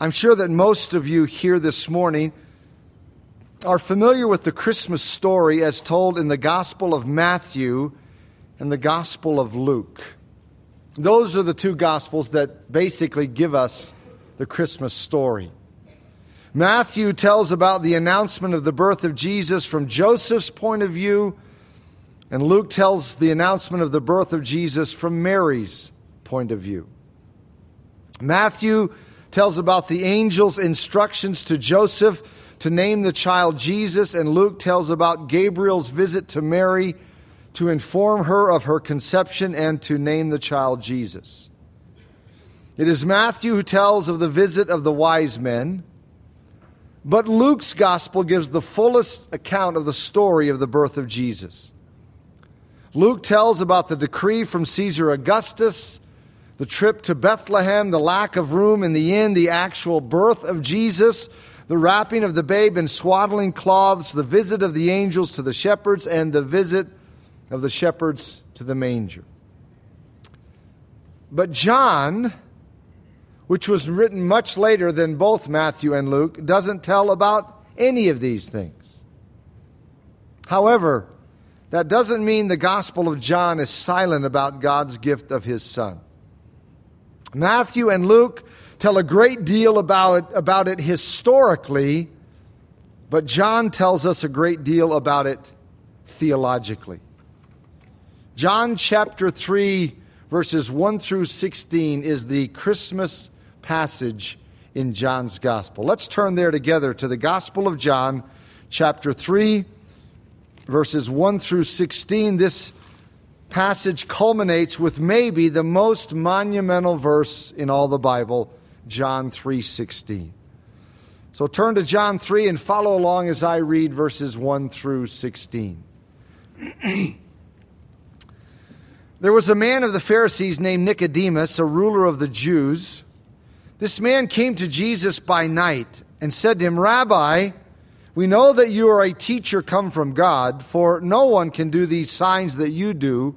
I'm sure that most of you here this morning are familiar with the Christmas story as told in the Gospel of Matthew and the Gospel of Luke. Those are the two Gospels that basically give us the Christmas story. Matthew tells about the announcement of the birth of Jesus from Joseph's point of view, and Luke tells the announcement of the birth of Jesus from Mary's point of view. Matthew tells about the angel's instructions to Joseph to name the child Jesus, and Luke tells about Gabriel's visit to Mary to inform her of her conception and to name the child Jesus. It is Matthew who tells of the visit of the wise men, but Luke's gospel gives the fullest account of the story of the birth of Jesus. Luke tells about the decree from Caesar Augustus, the trip to Bethlehem, the lack of room in the inn, the actual birth of Jesus, the wrapping of the babe in swaddling cloths, the visit of the angels to the shepherds, and the visit of the shepherds to the manger. But John, which was written much later than both Matthew and Luke, doesn't tell about any of these things. However, that doesn't mean the Gospel of John is silent about God's gift of his Son. Matthew and Luke tell a great deal about it, about it historically, but John tells us a great deal about it theologically. John chapter 3, verses 1 through 16, is the Christmas passage in John's Gospel. Let's turn there together to the Gospel of John, chapter 3, verses 1 through 16. This passage culminates with maybe the most monumental verse in all the Bible, John 3:16. So turn to John 3 and follow along as I read verses 1 through 16. There was a man of the Pharisees named Nicodemus, a ruler of the Jews. This man came to Jesus by night and said to him, Rabbi, we know that you are a teacher come from God, for no one can do these signs that you do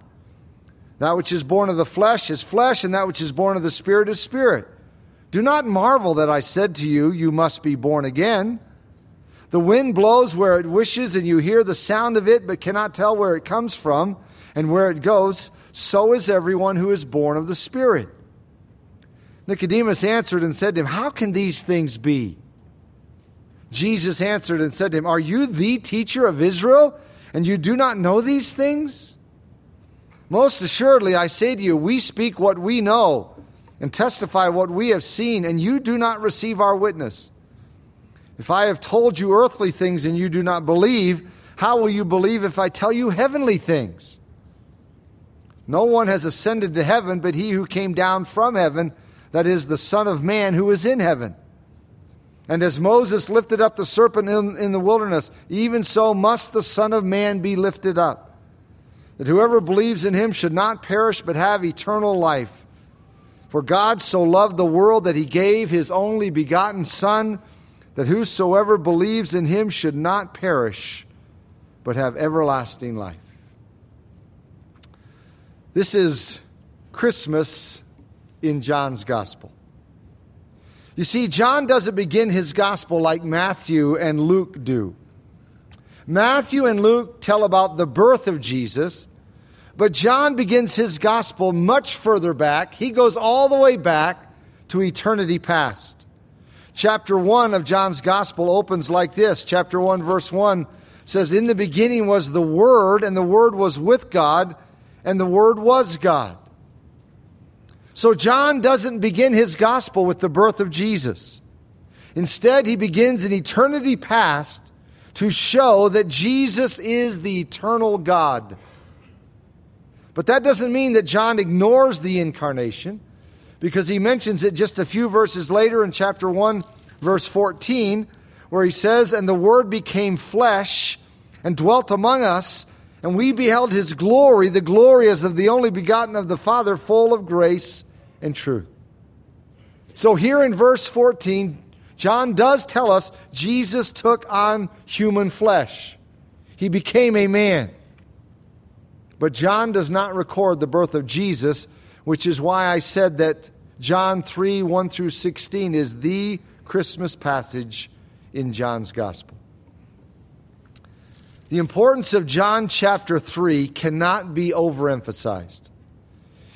That which is born of the flesh is flesh, and that which is born of the Spirit is spirit. Do not marvel that I said to you, You must be born again. The wind blows where it wishes, and you hear the sound of it, but cannot tell where it comes from and where it goes. So is everyone who is born of the Spirit. Nicodemus answered and said to him, How can these things be? Jesus answered and said to him, Are you the teacher of Israel, and you do not know these things? Most assuredly, I say to you, we speak what we know and testify what we have seen, and you do not receive our witness. If I have told you earthly things and you do not believe, how will you believe if I tell you heavenly things? No one has ascended to heaven but he who came down from heaven, that is, the Son of Man who is in heaven. And as Moses lifted up the serpent in, in, the wilderness, even so must the Son of Man be lifted up, that whoever believes in him should not perish but have eternal life. For God so loved the world that he gave his only begotten Son that whosoever believes in him should not perish, but have everlasting life. This is Christmas in John's gospel. You see, John doesn't begin his gospel like Matthew and Luke do. Matthew and Luke tell about the birth of Jesus, but John begins his gospel much further back. He goes all the way back to eternity past. Chapter 1 of John's Gospel opens like this. Chapter 1, verse 1 says, In the beginning was the Word, and the Word was with God, and the Word was God. So John doesn't begin his Gospel with the birth of Jesus. Instead, he begins in eternity past to show that Jesus is the eternal God. But that doesn't mean that John ignores the incarnation because he mentions it just a few verses later in chapter 1, verse 14, where he says, And the Word became flesh and dwelt among us, and we beheld his glory, the glory as of the only begotten of the Father, full of grace and truth. So here in verse 14, John does tell us Jesus took on human flesh. He became a man. But John does not record the birth of Jesus, which is why I said that John 3 1 through 16 is the Christmas passage in John's gospel. The importance of John chapter 3 cannot be overemphasized.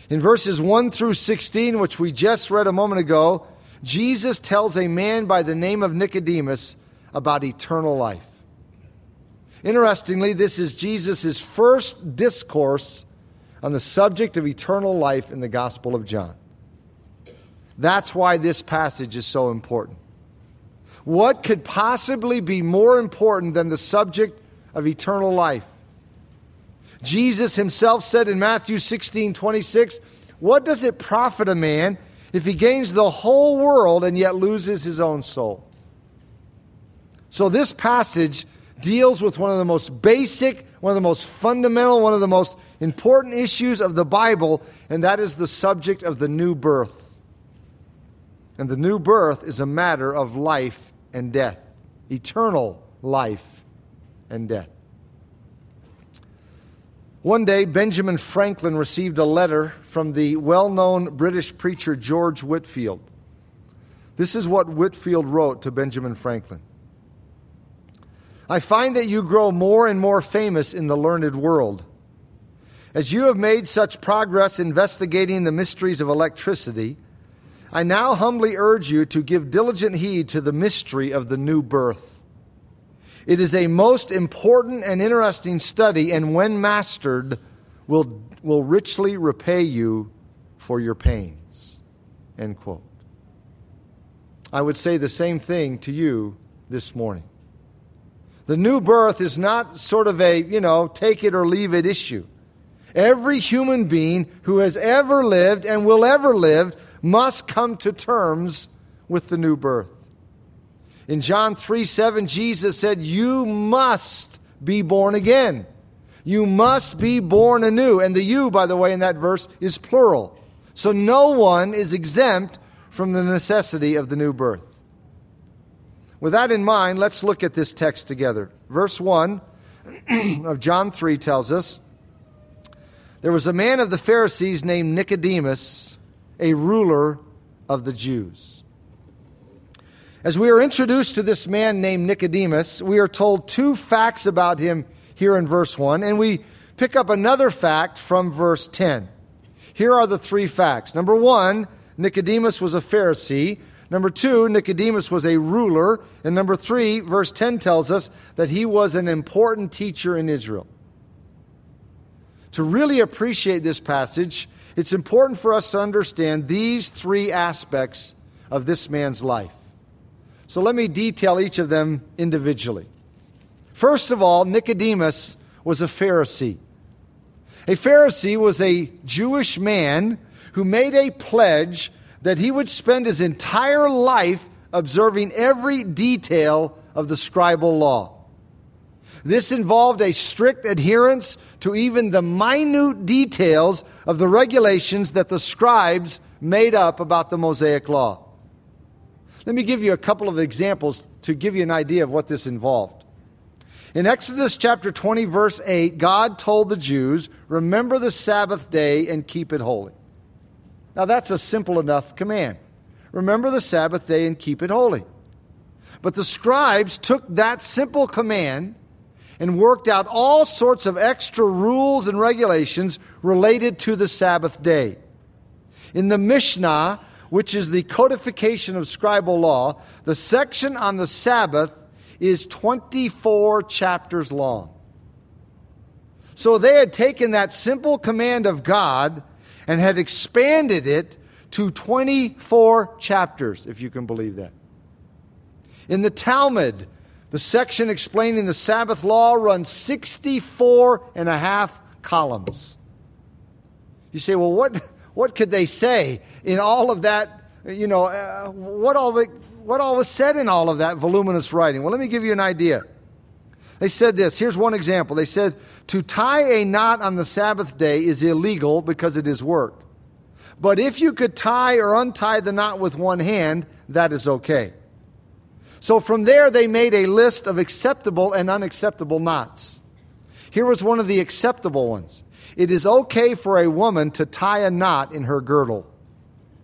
In verses 1 through 16, which we just read a moment ago, Jesus tells a man by the name of Nicodemus about eternal life. Interestingly, this is Jesus' first discourse on the subject of eternal life in the Gospel of John. That's why this passage is so important. What could possibly be more important than the subject of eternal life? Jesus himself said in Matthew 16 26, What does it profit a man if he gains the whole world and yet loses his own soul. So, this passage deals with one of the most basic, one of the most fundamental, one of the most important issues of the Bible, and that is the subject of the new birth. And the new birth is a matter of life and death, eternal life and death. One day, Benjamin Franklin received a letter from the well known British preacher George Whitefield. This is what Whitefield wrote to Benjamin Franklin I find that you grow more and more famous in the learned world. As you have made such progress investigating the mysteries of electricity, I now humbly urge you to give diligent heed to the mystery of the new birth. It is a most important and interesting study, and when mastered, will, will richly repay you for your pains. End quote. I would say the same thing to you this morning. The new birth is not sort of a, you know, take it or leave it issue. Every human being who has ever lived and will ever live must come to terms with the new birth. In John 3 7, Jesus said, You must be born again. You must be born anew. And the you, by the way, in that verse is plural. So no one is exempt from the necessity of the new birth. With that in mind, let's look at this text together. Verse 1 of John 3 tells us There was a man of the Pharisees named Nicodemus, a ruler of the Jews. As we are introduced to this man named Nicodemus, we are told two facts about him here in verse 1, and we pick up another fact from verse 10. Here are the three facts. Number one, Nicodemus was a Pharisee. Number two, Nicodemus was a ruler. And number three, verse 10 tells us that he was an important teacher in Israel. To really appreciate this passage, it's important for us to understand these three aspects of this man's life. So let me detail each of them individually. First of all, Nicodemus was a Pharisee. A Pharisee was a Jewish man who made a pledge that he would spend his entire life observing every detail of the scribal law. This involved a strict adherence to even the minute details of the regulations that the scribes made up about the Mosaic law. Let me give you a couple of examples to give you an idea of what this involved. In Exodus chapter 20, verse 8, God told the Jews, Remember the Sabbath day and keep it holy. Now, that's a simple enough command. Remember the Sabbath day and keep it holy. But the scribes took that simple command and worked out all sorts of extra rules and regulations related to the Sabbath day. In the Mishnah, which is the codification of scribal law, the section on the Sabbath is 24 chapters long. So they had taken that simple command of God and had expanded it to 24 chapters, if you can believe that. In the Talmud, the section explaining the Sabbath law runs 64 and a half columns. You say, well, what, what could they say in all of that? You know, uh, what all the, what all was said in all of that voluminous writing? Well, let me give you an idea. They said this. Here's one example. They said, To tie a knot on the Sabbath day is illegal because it is work. But if you could tie or untie the knot with one hand, that is okay. So from there, they made a list of acceptable and unacceptable knots. Here was one of the acceptable ones it is okay for a woman to tie a knot in her girdle.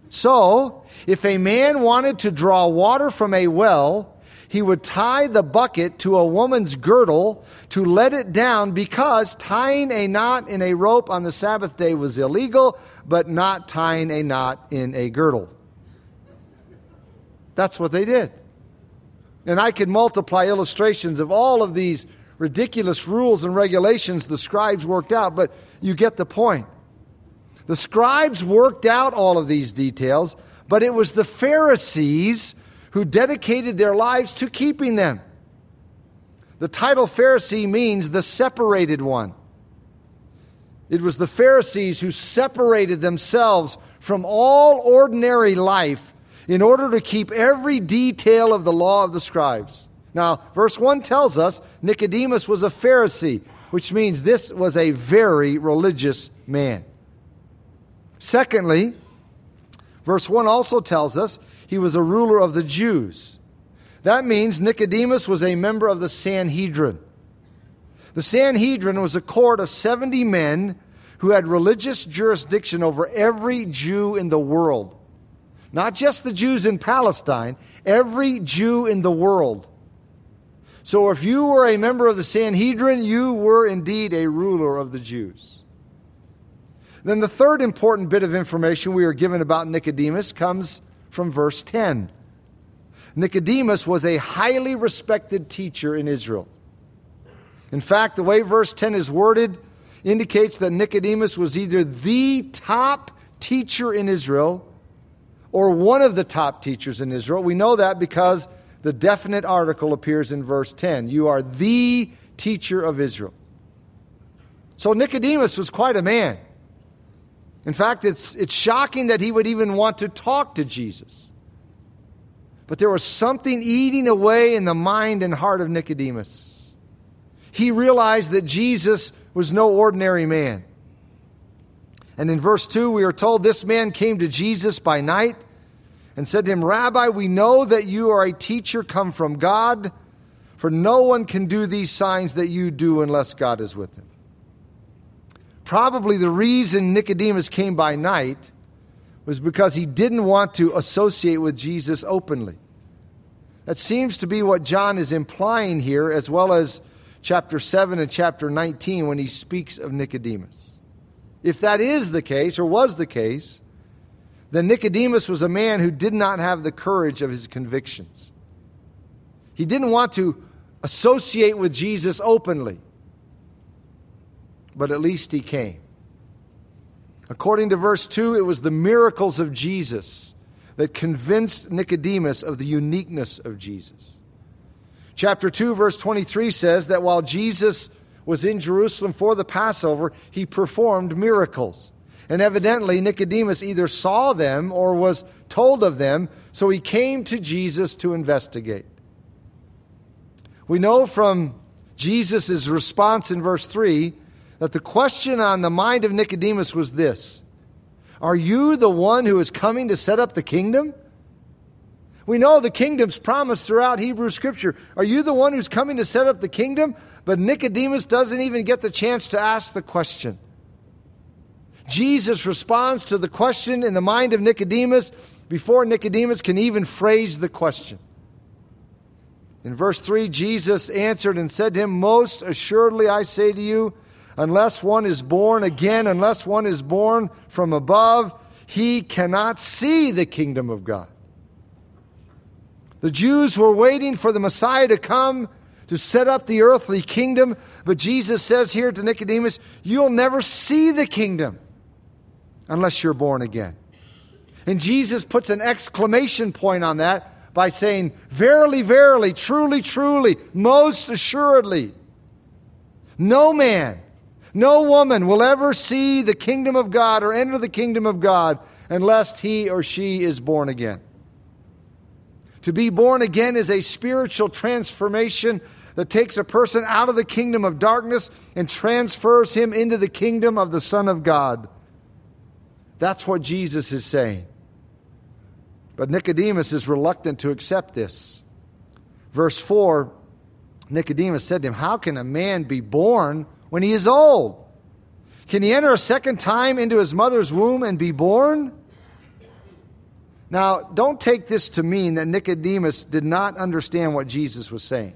So, if a man wanted to draw water from a well, he would tie the bucket to a woman's girdle to let it down because tying a knot in a rope on the Sabbath day was illegal, but not tying a knot in a girdle. That's what they did. And I could multiply illustrations of all of these ridiculous rules and regulations the scribes worked out, but you get the point. The scribes worked out all of these details, but it was the Pharisees who dedicated their lives to keeping them. The title Pharisee means the separated one. It was the Pharisees who separated themselves from all ordinary life in order to keep every detail of the law of the scribes. Now, verse 1 tells us Nicodemus was a Pharisee, which means this was a very religious man. Secondly, verse 1 also tells us he was a ruler of the Jews. That means Nicodemus was a member of the Sanhedrin. The Sanhedrin was a court of 70 men who had religious jurisdiction over every Jew in the world. Not just the Jews in Palestine, every Jew in the world. So if you were a member of the Sanhedrin, you were indeed a ruler of the Jews. Then the third important bit of information we are given about Nicodemus comes from verse 10. Nicodemus was a highly respected teacher in Israel. In fact, the way verse 10 is worded indicates that Nicodemus was either the top teacher in Israel or one of the top teachers in Israel. We know that because the definite article appears in verse 10. You are the teacher of Israel. So Nicodemus was quite a man. In fact, it's, it's shocking that he would even want to talk to Jesus. But there was something eating away in the mind and heart of Nicodemus. He realized that Jesus was no ordinary man. And in verse 2, we are told this man came to Jesus by night and said to him, Rabbi, we know that you are a teacher come from God, for no one can do these signs that you do unless God is with him. Probably the reason Nicodemus came by night was because he didn't want to associate with Jesus openly. That seems to be what John is implying here, as well as chapter 7 and chapter 19 when he speaks of Nicodemus. If that is the case, or was the case, then Nicodemus was a man who did not have the courage of his convictions. He didn't want to associate with Jesus openly, but at least he came. According to verse 2, it was the miracles of Jesus that convinced Nicodemus of the uniqueness of Jesus. Chapter 2, verse 23 says that while Jesus was in Jerusalem for the Passover, he performed miracles. And evidently, Nicodemus either saw them or was told of them, so he came to Jesus to investigate. We know from Jesus' response in verse 3 that the question on the mind of Nicodemus was this Are you the one who is coming to set up the kingdom? We know the kingdom's promised throughout Hebrew scripture. Are you the one who's coming to set up the kingdom? But Nicodemus doesn't even get the chance to ask the question. Jesus responds to the question in the mind of Nicodemus before Nicodemus can even phrase the question. In verse 3, Jesus answered and said to him, Most assuredly I say to you, unless one is born again, unless one is born from above, he cannot see the kingdom of God. The Jews were waiting for the Messiah to come to set up the earthly kingdom, but Jesus says here to Nicodemus, You'll never see the kingdom unless you're born again. And Jesus puts an exclamation point on that by saying, Verily, verily, truly, truly, most assuredly, no man, no woman will ever see the kingdom of God or enter the kingdom of God unless he or she is born again. To be born again is a spiritual transformation that takes a person out of the kingdom of darkness and transfers him into the kingdom of the Son of God. That's what Jesus is saying. But Nicodemus is reluctant to accept this. Verse 4 Nicodemus said to him, How can a man be born when he is old? Can he enter a second time into his mother's womb and be born? Now, don't take this to mean that Nicodemus did not understand what Jesus was saying.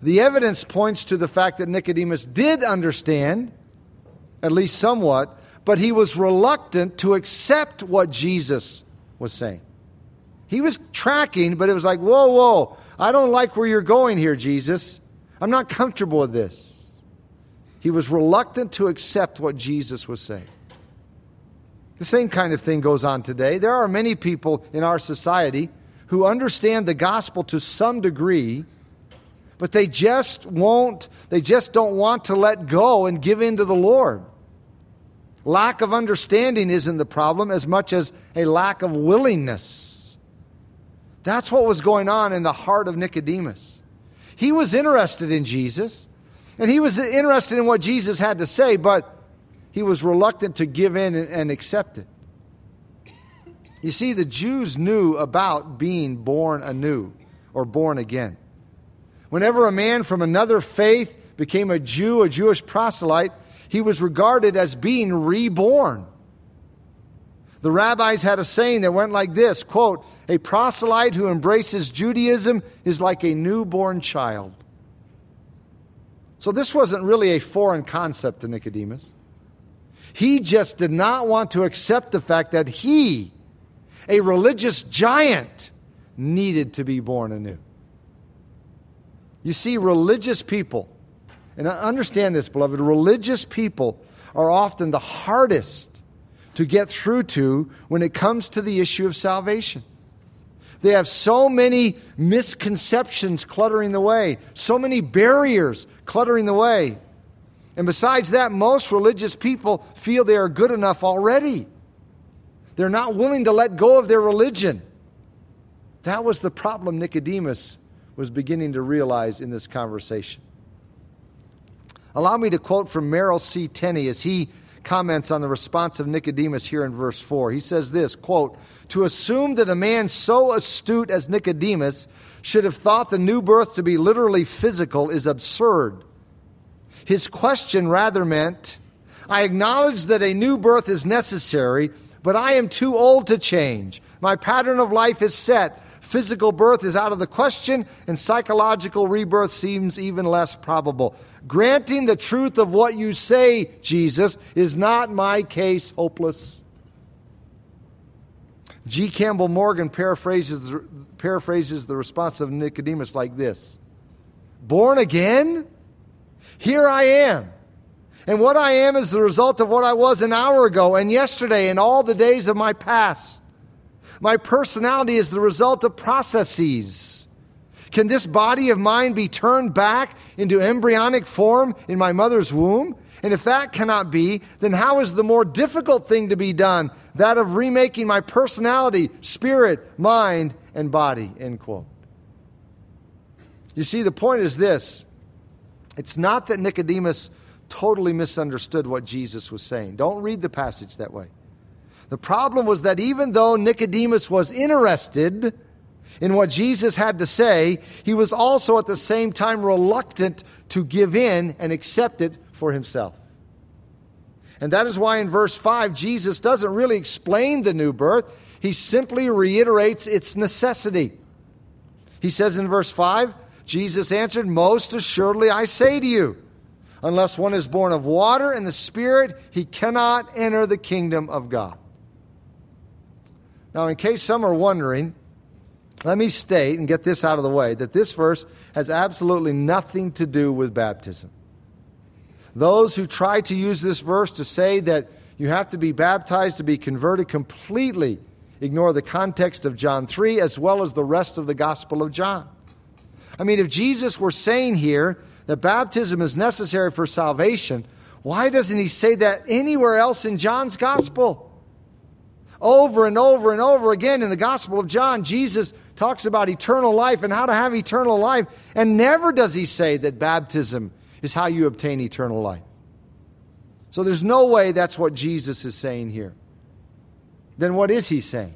The evidence points to the fact that Nicodemus did understand, at least somewhat, but he was reluctant to accept what Jesus was saying. He was tracking, but it was like, whoa, whoa, I don't like where you're going here, Jesus. I'm not comfortable with this. He was reluctant to accept what Jesus was saying. The same kind of thing goes on today. There are many people in our society who understand the gospel to some degree, but they just won't, they just don't want to let go and give in to the Lord. Lack of understanding isn't the problem as much as a lack of willingness. That's what was going on in the heart of Nicodemus. He was interested in Jesus, and he was interested in what Jesus had to say, but he was reluctant to give in and accept it. You see, the Jews knew about being born anew or born again. Whenever a man from another faith became a Jew, a Jewish proselyte, he was regarded as being reborn. The rabbis had a saying that went like this quote, a proselyte who embraces Judaism is like a newborn child. So this wasn't really a foreign concept to Nicodemus. He just did not want to accept the fact that he, a religious giant, needed to be born anew. You see, religious people, and understand this, beloved, religious people are often the hardest to get through to when it comes to the issue of salvation. They have so many misconceptions cluttering the way, so many barriers cluttering the way. And besides that, most religious people feel they are good enough already. They're not willing to let go of their religion. That was the problem Nicodemus was beginning to realize in this conversation. Allow me to quote from Merrill C. Tenney as he comments on the response of Nicodemus here in verse 4. He says this, quote, "To assume that a man so astute as Nicodemus should have thought the new birth to be literally physical is absurd. His question rather meant, I acknowledge that a new birth is necessary, but I am too old to change. My pattern of life is set. Physical birth is out of the question, and psychological rebirth seems even less probable. Granting the truth of what you say, Jesus, is not my case hopeless. G. Campbell Morgan paraphrases, paraphrases the response of Nicodemus like this Born again? Here I am. And what I am is the result of what I was an hour ago and yesterday and all the days of my past. My personality is the result of processes. Can this body of mine be turned back into embryonic form in my mother's womb? And if that cannot be, then how is the more difficult thing to be done? That of remaking my personality, spirit, mind, and body. End quote. You see, the point is this it's not that Nicodemus totally misunderstood what Jesus was saying. Don't read the passage that way. The problem was that even though Nicodemus was interested in what Jesus had to say, he was also at the same time reluctant to give in and accept it for himself. And that is why in verse 5, Jesus doesn't really explain the new birth, he simply reiterates its necessity. He says in verse 5, Jesus answered, Most assuredly I say to you, unless one is born of water and the Spirit, he cannot enter the kingdom of God. Now, in case some are wondering, let me state and get this out of the way that this verse has absolutely nothing to do with baptism. Those who try to use this verse to say that you have to be baptized to be converted completely ignore the context of John 3 as well as the rest of the Gospel of John. I mean, if Jesus were saying here that baptism is necessary for salvation, why doesn't he say that anywhere else in John's gospel? Over and over and over again in the Gospel of John, Jesus talks about eternal life and how to have eternal life, and never does he say that baptism is how you obtain eternal life. So there's no way that's what Jesus is saying here. Then what is he saying?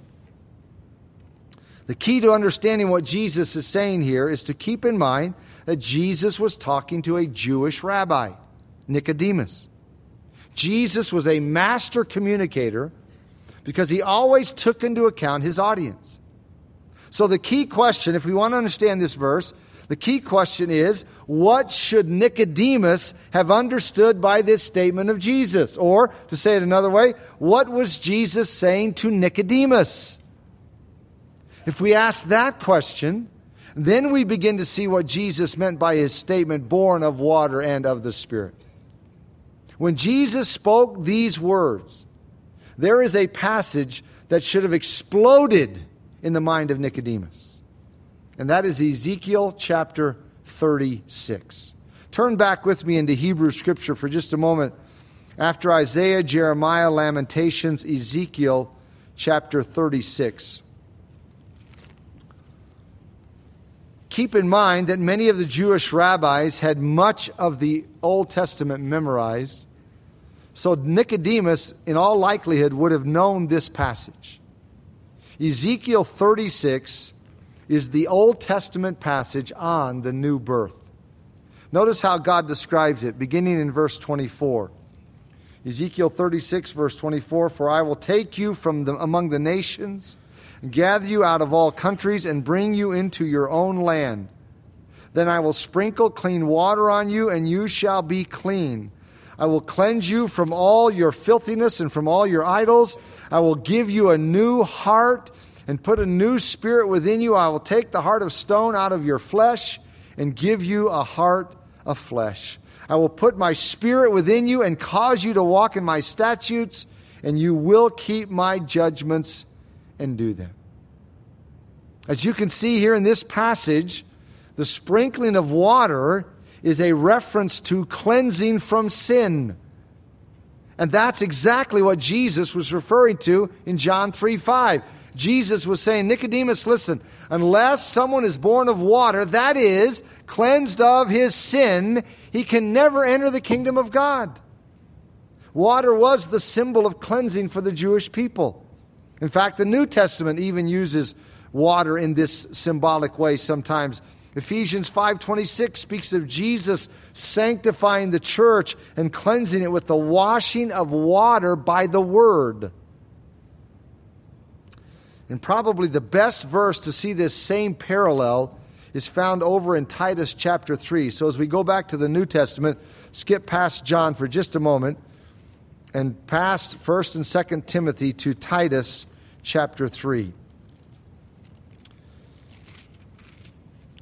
The key to understanding what Jesus is saying here is to keep in mind that Jesus was talking to a Jewish rabbi, Nicodemus. Jesus was a master communicator because he always took into account his audience. So, the key question, if we want to understand this verse, the key question is what should Nicodemus have understood by this statement of Jesus? Or, to say it another way, what was Jesus saying to Nicodemus? If we ask that question, then we begin to see what Jesus meant by his statement, born of water and of the Spirit. When Jesus spoke these words, there is a passage that should have exploded in the mind of Nicodemus. And that is Ezekiel chapter 36. Turn back with me into Hebrew scripture for just a moment. After Isaiah, Jeremiah, Lamentations, Ezekiel chapter 36. Keep in mind that many of the Jewish rabbis had much of the Old Testament memorized, so Nicodemus, in all likelihood, would have known this passage. Ezekiel 36 is the Old Testament passage on the new birth. Notice how God describes it, beginning in verse 24. Ezekiel 36, verse 24 For I will take you from the, among the nations gather you out of all countries, and bring you into your own land. Then I will sprinkle clean water on you, and you shall be clean. I will cleanse you from all your filthiness and from all your idols. I will give you a new heart and put a new spirit within you. I will take the heart of stone out of your flesh and give you a heart of flesh. I will put my spirit within you and cause you to walk in my statutes, and you will keep my judgments and do them. As you can see here in this passage, the sprinkling of water is a reference to cleansing from sin. And that's exactly what Jesus was referring to in John 3 5. Jesus was saying, Nicodemus, listen, unless someone is born of water, that is, cleansed of his sin, he can never enter the kingdom of God. Water was the symbol of cleansing for the Jewish people. In fact, the New Testament even uses water in this symbolic way sometimes. Ephesians 5:26 speaks of Jesus sanctifying the church and cleansing it with the washing of water by the word. And probably the best verse to see this same parallel is found over in Titus chapter 3. So as we go back to the New Testament, skip past John for just a moment and past 1st and 2nd Timothy to Titus chapter 3.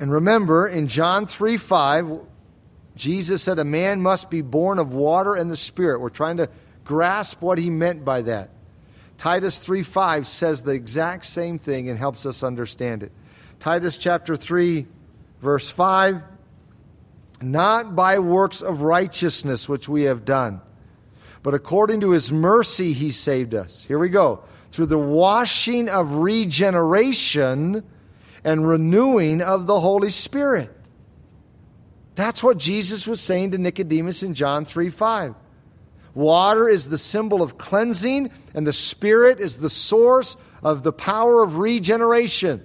And remember, in John 3 5, Jesus said a man must be born of water and the Spirit. We're trying to grasp what he meant by that. Titus 3 5 says the exact same thing and helps us understand it. Titus chapter 3, verse 5 Not by works of righteousness which we have done, but according to his mercy he saved us. Here we go through the washing of regeneration and renewing of the Holy Spirit. That's what Jesus was saying to Nicodemus in John 3 5. Water is the symbol of cleansing, and the Spirit is the source of the power of regeneration.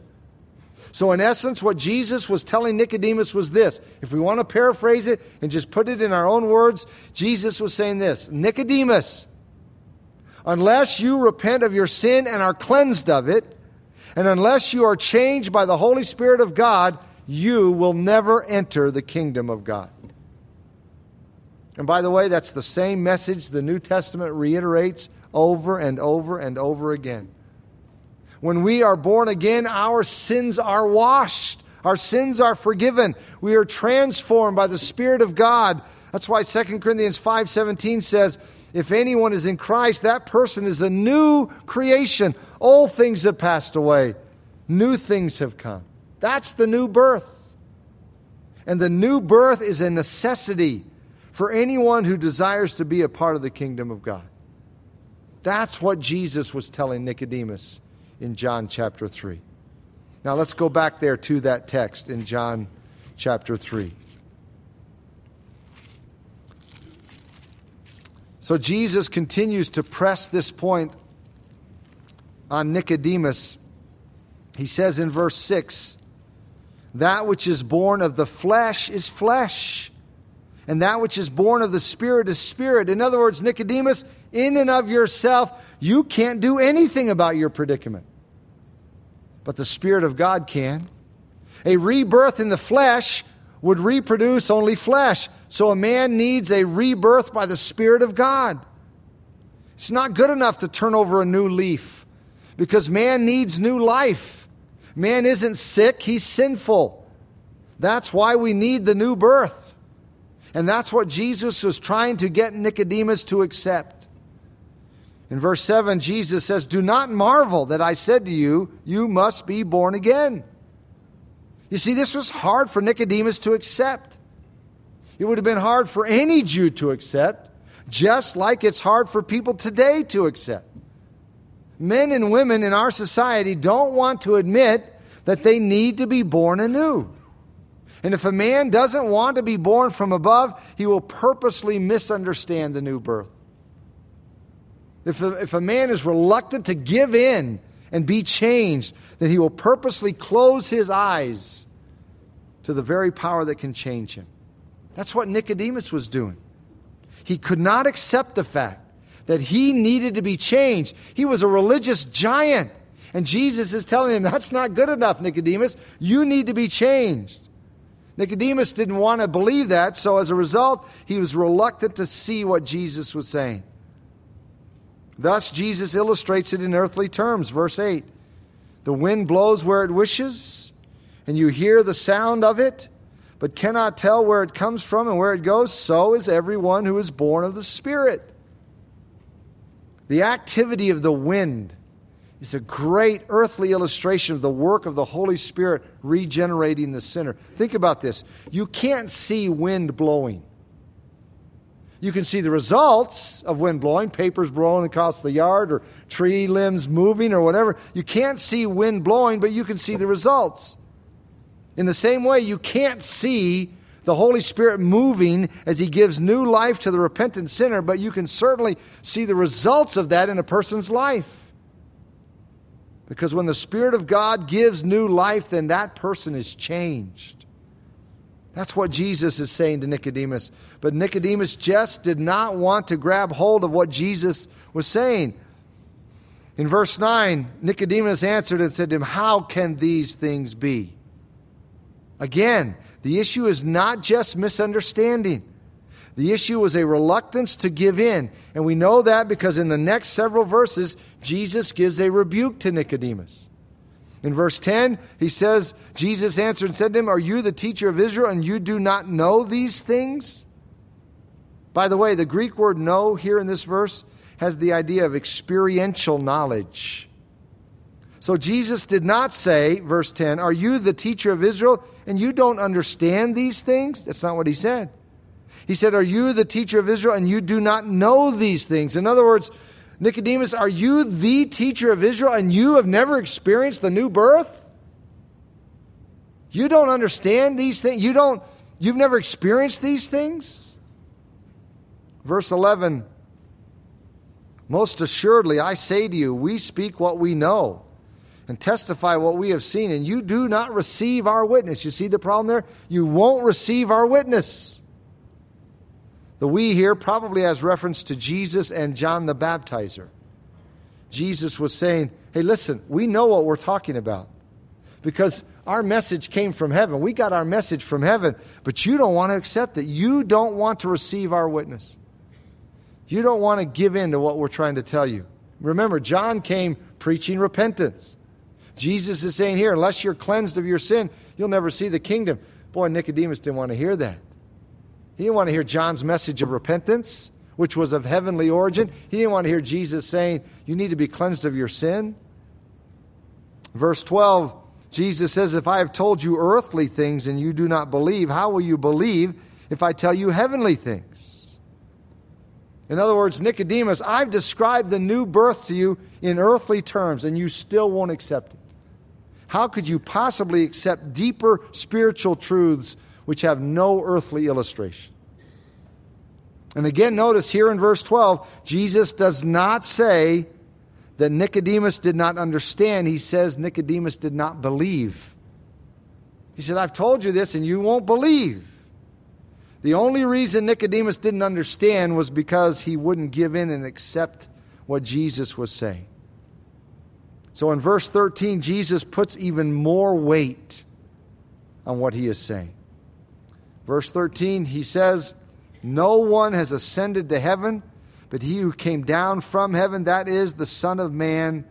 So, in essence, what Jesus was telling Nicodemus was this. If we want to paraphrase it and just put it in our own words, Jesus was saying this Nicodemus, unless you repent of your sin and are cleansed of it, and unless you are changed by the Holy Spirit of God, you will never enter the kingdom of God. And by the way, that's the same message the New Testament reiterates over and over and over again. When we are born again, our sins are washed. Our sins are forgiven. We are transformed by the Spirit of God. That's why 2 Corinthians 5:17 says, if anyone is in Christ, that person is a new creation. Old things have passed away, new things have come. That's the new birth. And the new birth is a necessity for anyone who desires to be a part of the kingdom of God. That's what Jesus was telling Nicodemus in John chapter 3. Now let's go back there to that text in John chapter 3. So Jesus continues to press this point on Nicodemus. He says in verse 6 That which is born of the flesh is flesh, and that which is born of the Spirit is spirit. In other words, Nicodemus, in and of yourself, you can't do anything about your predicament. But the Spirit of God can. A rebirth in the flesh would reproduce only flesh. So a man needs a rebirth by the Spirit of God. It's not good enough to turn over a new leaf because man needs new life. Man isn't sick, he's sinful. That's why we need the new birth. And that's what Jesus was trying to get Nicodemus to accept. In verse 7, Jesus says, Do not marvel that I said to you, You must be born again. You see, this was hard for Nicodemus to accept. It would have been hard for any Jew to accept, just like it's hard for people today to accept. Men and women in our society don't want to admit that they need to be born anew. And if a man doesn't want to be born from above, he will purposely misunderstand the new birth. If a, if a man is reluctant to give in and be changed, then he will purposely close his eyes to the very power that can change him. That's what Nicodemus was doing. He could not accept the fact that he needed to be changed. He was a religious giant. And Jesus is telling him, That's not good enough, Nicodemus. You need to be changed. Nicodemus didn't want to believe that, so as a result, he was reluctant to see what Jesus was saying. Thus, Jesus illustrates it in earthly terms. Verse 8 The wind blows where it wishes, and you hear the sound of it, but cannot tell where it comes from and where it goes. So is everyone who is born of the Spirit. The activity of the wind is a great earthly illustration of the work of the Holy Spirit regenerating the sinner. Think about this you can't see wind blowing. You can see the results of wind blowing, papers blowing across the yard, or tree limbs moving, or whatever. You can't see wind blowing, but you can see the results. In the same way, you can't see the Holy Spirit moving as He gives new life to the repentant sinner, but you can certainly see the results of that in a person's life. Because when the Spirit of God gives new life, then that person is changed. That's what Jesus is saying to Nicodemus. But Nicodemus just did not want to grab hold of what Jesus was saying. In verse 9, Nicodemus answered and said to him, How can these things be? Again, the issue is not just misunderstanding. The issue was a reluctance to give in. And we know that because in the next several verses, Jesus gives a rebuke to Nicodemus. In verse 10, he says, Jesus answered and said to him, Are you the teacher of Israel and you do not know these things? By the way, the Greek word know here in this verse has the idea of experiential knowledge. So Jesus did not say, verse 10, Are you the teacher of Israel and you don't understand these things? That's not what he said. He said, Are you the teacher of Israel and you do not know these things? In other words, Nicodemus, are you the teacher of Israel and you have never experienced the new birth? You don't understand these things? You don't you've never experienced these things? Verse 11 Most assuredly I say to you, we speak what we know and testify what we have seen, and you do not receive our witness. You see the problem there? You won't receive our witness. The we here probably has reference to Jesus and John the Baptizer. Jesus was saying, Hey, listen, we know what we're talking about because our message came from heaven. We got our message from heaven, but you don't want to accept it. You don't want to receive our witness. You don't want to give in to what we're trying to tell you. Remember, John came preaching repentance. Jesus is saying here, unless you're cleansed of your sin, you'll never see the kingdom. Boy, Nicodemus didn't want to hear that. He didn't want to hear John's message of repentance, which was of heavenly origin. He didn't want to hear Jesus saying, You need to be cleansed of your sin. Verse 12, Jesus says, If I have told you earthly things and you do not believe, how will you believe if I tell you heavenly things? In other words, Nicodemus, I've described the new birth to you in earthly terms and you still won't accept it. How could you possibly accept deeper spiritual truths which have no earthly illustration? And again, notice here in verse 12, Jesus does not say that Nicodemus did not understand. He says Nicodemus did not believe. He said, I've told you this and you won't believe. The only reason Nicodemus didn't understand was because he wouldn't give in and accept what Jesus was saying. So in verse 13, Jesus puts even more weight on what he is saying. Verse 13, he says, No one has ascended to heaven but he who came down from heaven, that is the Son of Man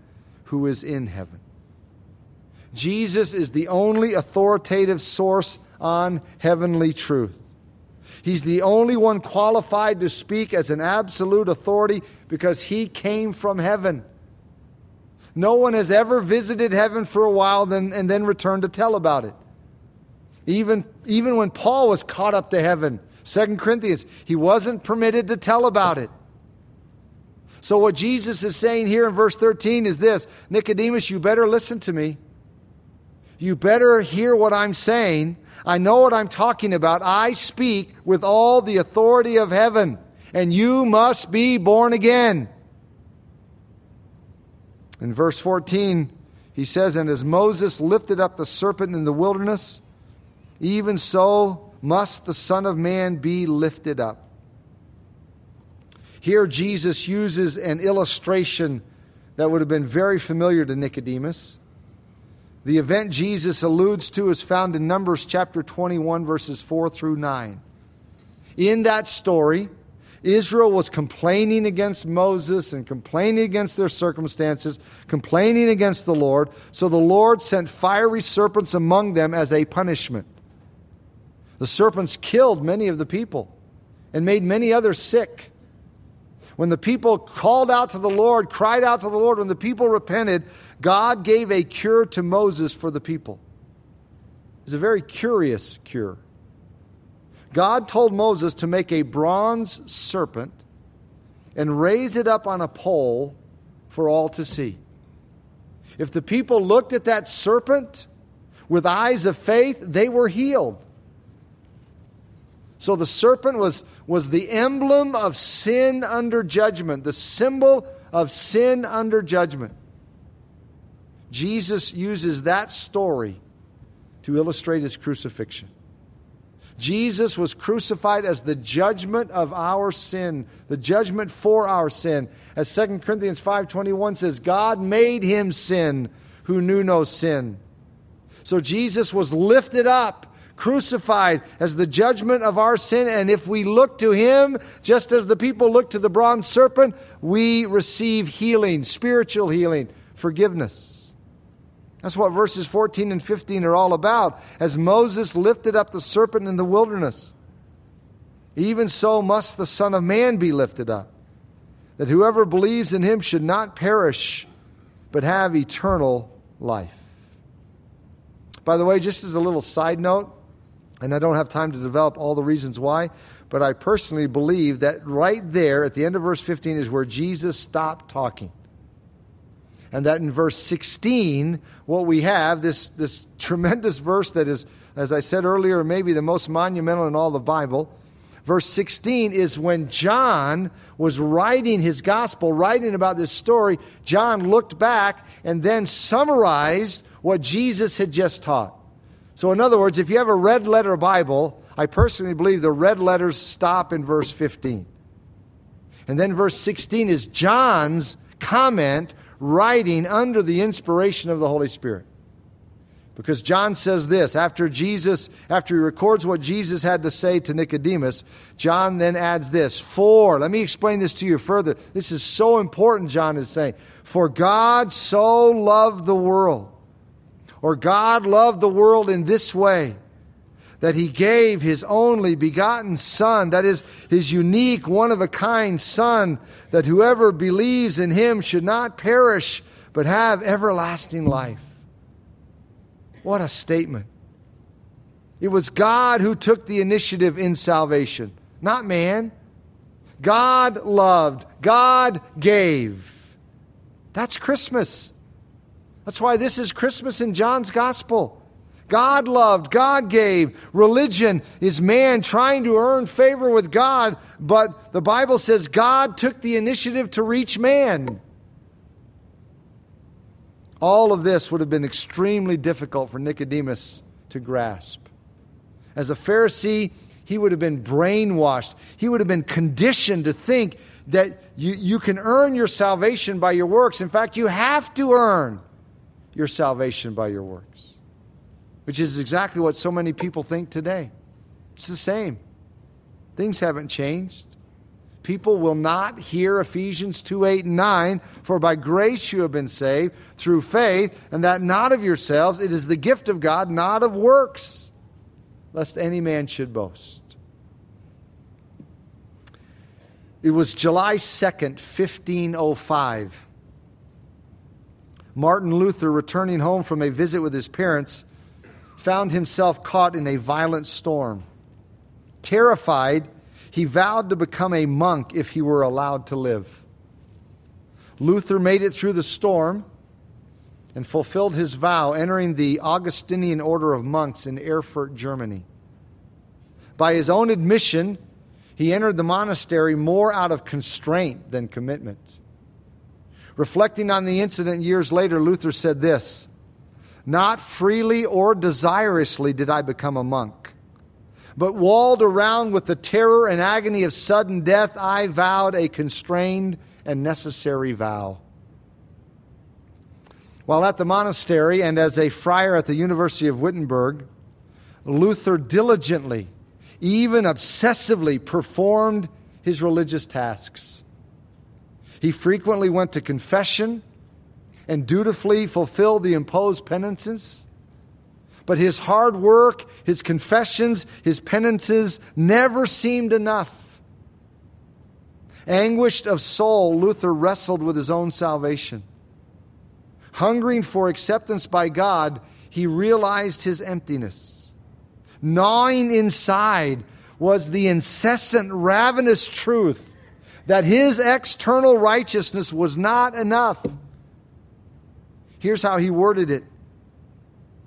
who is in heaven. Jesus is the only authoritative source on heavenly truth. He's the only one qualified to speak as an absolute authority because he came from heaven. No one has ever visited heaven for a while and then returned to tell about it. Even, even when Paul was caught up to heaven, 2 Corinthians, he wasn't permitted to tell about it. So, what Jesus is saying here in verse 13 is this Nicodemus, you better listen to me. You better hear what I'm saying. I know what I'm talking about. I speak with all the authority of heaven, and you must be born again. In verse 14, he says, And as Moses lifted up the serpent in the wilderness, even so must the Son of Man be lifted up here, Jesus uses an illustration that would have been very familiar to Nicodemus. The event Jesus alludes to is found in Numbers chapter 21, verses 4 through 9. In that story, Israel was complaining against Moses and complaining against their circumstances, complaining against the Lord. So the Lord sent fiery serpents among them as a punishment. The serpents killed many of the people and made many others sick. When the people called out to the Lord, cried out to the Lord, when the people repented, God gave a cure to Moses for the people. It's a very curious cure. God told Moses to make a bronze serpent and raise it up on a pole for all to see. If the people looked at that serpent with eyes of faith, they were healed. So the serpent was, was the emblem of sin under judgment, the symbol of sin under judgment. Jesus uses that story to illustrate his crucifixion. Jesus was crucified as the judgment of our sin, the judgment for our sin. As 2 Corinthians 5:21 says, God made him sin who knew no sin. So Jesus was lifted up crucified as the judgment of our sin. And if we look to him, just as the people look to the bronze serpent, we receive healing, spiritual healing, forgiveness. That's what verses 14 and 15 are all about. As Moses lifted up the serpent in the wilderness, even so must the Son of Man be lifted up, that whoever believes in him should not perish, but have eternal life. By the way, just as a little side note, and I don't have time to develop all the reasons why, but I personally believe that right there at the end of verse 15 is where Jesus stopped talking. And that in verse 16, what we have, this, this tremendous verse that is, as I said earlier, maybe the most monumental in all the Bible. Verse 16 is when John was writing his gospel, writing about this story, John looked back and then summarized what Jesus had just taught. So, in other words, if you have a red letter Bible, I personally believe the red letters stop in verse 15. And then verse 16 is John's comment writing under the inspiration of the Holy Spirit. Because John says this after Jesus, after he records what Jesus had to say to Nicodemus, John then adds this For, let me explain this to you further. This is so important, John is saying. For God so loved the world or God loved the world in this way that he gave his only begotten Son, that is, his unique, one of a kind Son, that whoever believes in him should not perish, but have everlasting life. What a statement. It was God who took the initiative in salvation, not man. God loved, God gave. That's Christmas. That's why this is Christmas in John's gospel. God loved, God gave. Religion is man trying to earn favor with God, but the Bible says God took the initiative to reach man. All of this would have been extremely difficult for Nicodemus to grasp. As a Pharisee, he would have been brainwashed. He would have been conditioned to think that you, you can earn your salvation by your works. In fact, you have to earn your salvation by your works, which is exactly what so many people think today. It's the same. Things haven't changed. People will not hear Ephesians 2 8 and 9, for by grace you have been saved through faith, and that not of yourselves. It is the gift of God, not of works, lest any man should boast. It was July 2nd, 1505 Martin Luther, returning home from a visit with his parents, found himself caught in a violent storm. Terrified, he vowed to become a monk if he were allowed to live. Luther made it through the storm and fulfilled his vow, entering the Augustinian order of monks in Erfurt, Germany. By his own admission, he entered the monastery more out of constraint than commitment. Reflecting on the incident years later, Luther said this Not freely or desirously did I become a monk, but walled around with the terror and agony of sudden death, I vowed a constrained and necessary vow. While at the monastery and as a friar at the University of Wittenberg, Luther diligently, even obsessively, performed his religious tasks. He frequently went to confession and dutifully fulfilled the imposed penances. But his hard work, his confessions, his penances never seemed enough. Anguished of soul, Luther wrestled with his own salvation. Hungering for acceptance by God, he realized his emptiness. Gnawing inside was the incessant, ravenous truth that his external righteousness was not enough. Here's how he worded it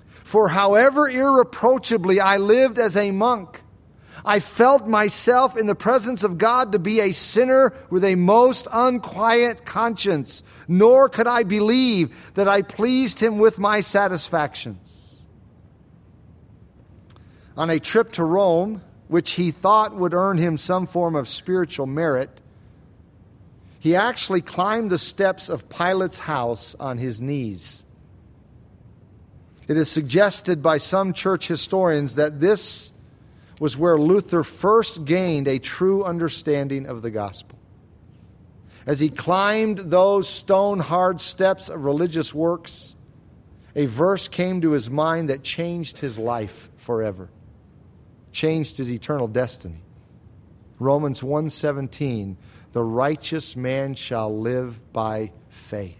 For however irreproachably I lived as a monk, I felt myself in the presence of God to be a sinner with a most unquiet conscience, nor could I believe that I pleased him with my satisfactions. On a trip to Rome, which he thought would earn him some form of spiritual merit, he actually climbed the steps of Pilate's house on his knees. It is suggested by some church historians that this was where Luther first gained a true understanding of the gospel. As he climbed those stone hard steps of religious works, a verse came to his mind that changed his life forever, changed his eternal destiny. Romans 1:17 the righteous man shall live by faith.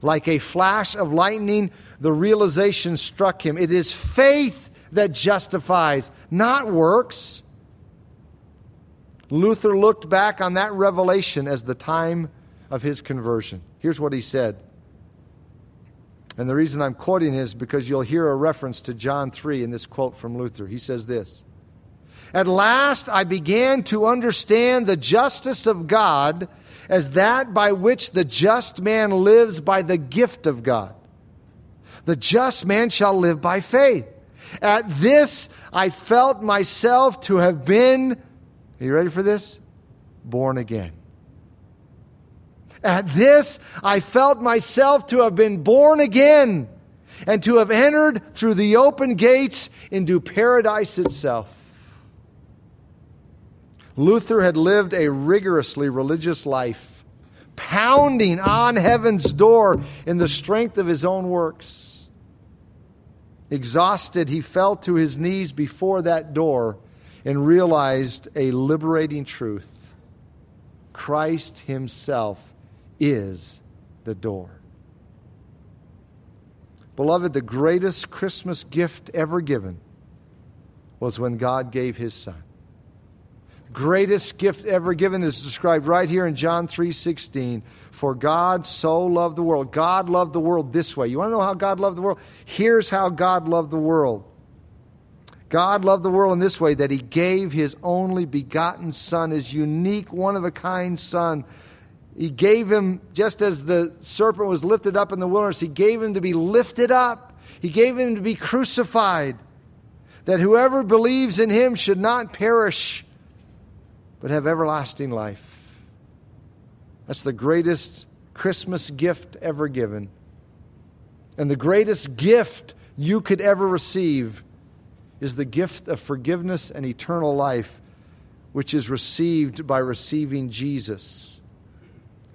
Like a flash of lightning, the realization struck him. It is faith that justifies, not works. Luther looked back on that revelation as the time of his conversion. Here's what he said. And the reason I'm quoting is because you'll hear a reference to John 3 in this quote from Luther. He says this at last I began to understand the justice of God as that by which the just man lives by the gift of God. The just man shall live by faith. At this I felt myself to have been, are you ready for this? Born again. At this I felt myself to have been born again and to have entered through the open gates into paradise itself. Luther had lived a rigorously religious life, pounding on heaven's door in the strength of his own works. Exhausted, he fell to his knees before that door and realized a liberating truth Christ Himself is the door. Beloved, the greatest Christmas gift ever given was when God gave His Son. Greatest gift ever given is described right here in John 3:16. For God so loved the world. God loved the world this way. You want to know how God loved the world? Here's how God loved the world. God loved the world in this way that he gave his only begotten son, his unique one of a kind son. He gave him just as the serpent was lifted up in the wilderness, he gave him to be lifted up. He gave him to be crucified that whoever believes in him should not perish but have everlasting life. That's the greatest Christmas gift ever given. And the greatest gift you could ever receive is the gift of forgiveness and eternal life, which is received by receiving Jesus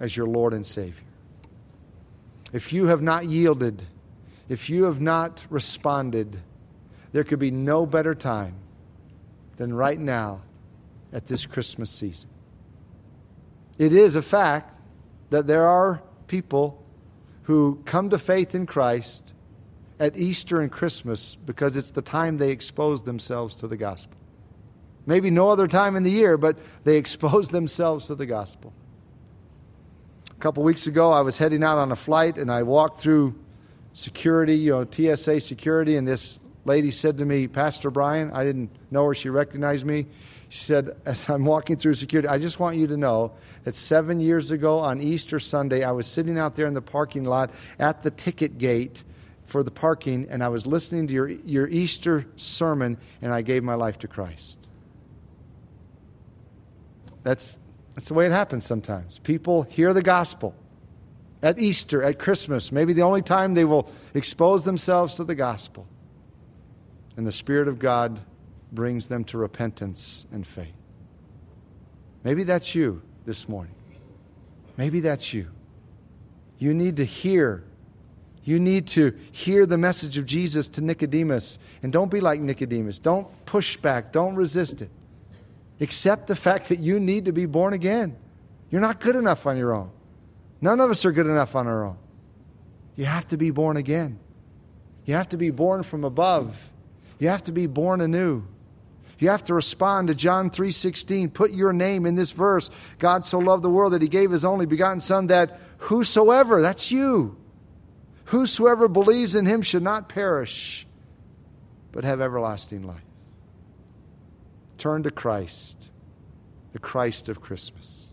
as your Lord and Savior. If you have not yielded, if you have not responded, there could be no better time than right now at this Christmas season. It is a fact that there are people who come to faith in Christ at Easter and Christmas because it's the time they expose themselves to the gospel. Maybe no other time in the year, but they expose themselves to the gospel. A couple weeks ago, I was heading out on a flight and I walked through security, you know, TSA security, and this lady said to me, Pastor Brian, I didn't know her, she recognized me. She said, as I'm walking through security, I just want you to know that seven years ago on Easter Sunday, I was sitting out there in the parking lot at the ticket gate for the parking, and I was listening to your, your Easter sermon, and I gave my life to Christ. That's, that's the way it happens sometimes. People hear the gospel at Easter, at Christmas, maybe the only time they will expose themselves to the gospel. And the Spirit of God brings them to repentance and faith. Maybe that's you this morning. Maybe that's you. You need to hear you need to hear the message of Jesus to Nicodemus. And don't be like Nicodemus. Don't push back. Don't resist it. Accept the fact that you need to be born again. You're not good enough on your own. None of us are good enough on our own. You have to be born again. You have to be born from above. You have to be born anew. You have to respond to John 3:16. Put your name in this verse. God so loved the world that he gave his only begotten son that whosoever, that's you, Whosoever believes in him should not perish, but have everlasting life. Turn to Christ, the Christ of Christmas.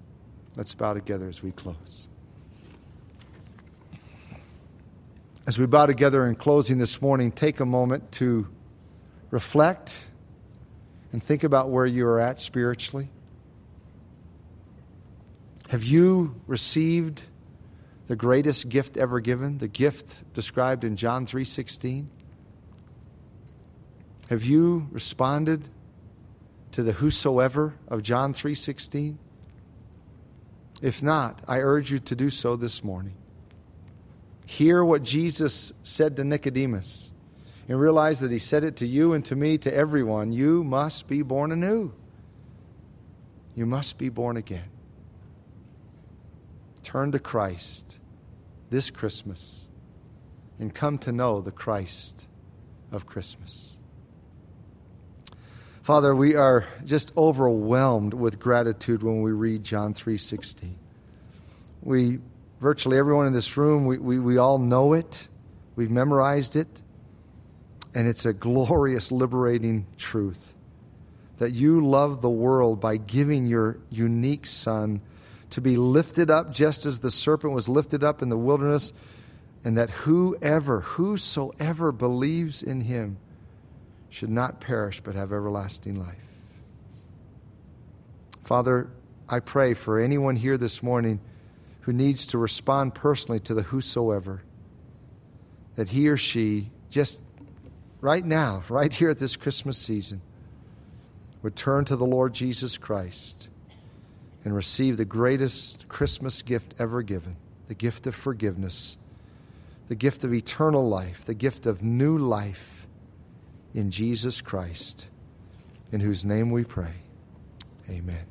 Let's bow together as we close. As we bow together in closing this morning, take a moment to reflect and think about where you are at spiritually. Have you received the greatest gift ever given, the gift described in John 3:16? Have you responded to the whosoever of John 3:16? If not, I urge you to do so this morning. Hear what Jesus said to Nicodemus and realize that he said it to you and to me, to everyone. You must be born anew. You must be born again. Turn to Christ this Christmas and come to know the Christ of Christmas. Father, we are just overwhelmed with gratitude when we read John 3:16. We virtually everyone in this room, we, we, we all know it. We've memorized it. And it's a glorious, liberating truth that you love the world by giving your unique Son to be lifted up just as the serpent was lifted up in the wilderness, and that whoever, whosoever believes in him should not perish but have everlasting life. Father, I pray for anyone here this morning who needs to respond personally to the whosoever, that he or she, just right now, right here at this Christmas season, would turn to the Lord Jesus Christ and receive the greatest Christmas gift ever given the gift of forgiveness, the gift of eternal life, the gift of new life in Jesus Christ, in whose name we pray. Amen.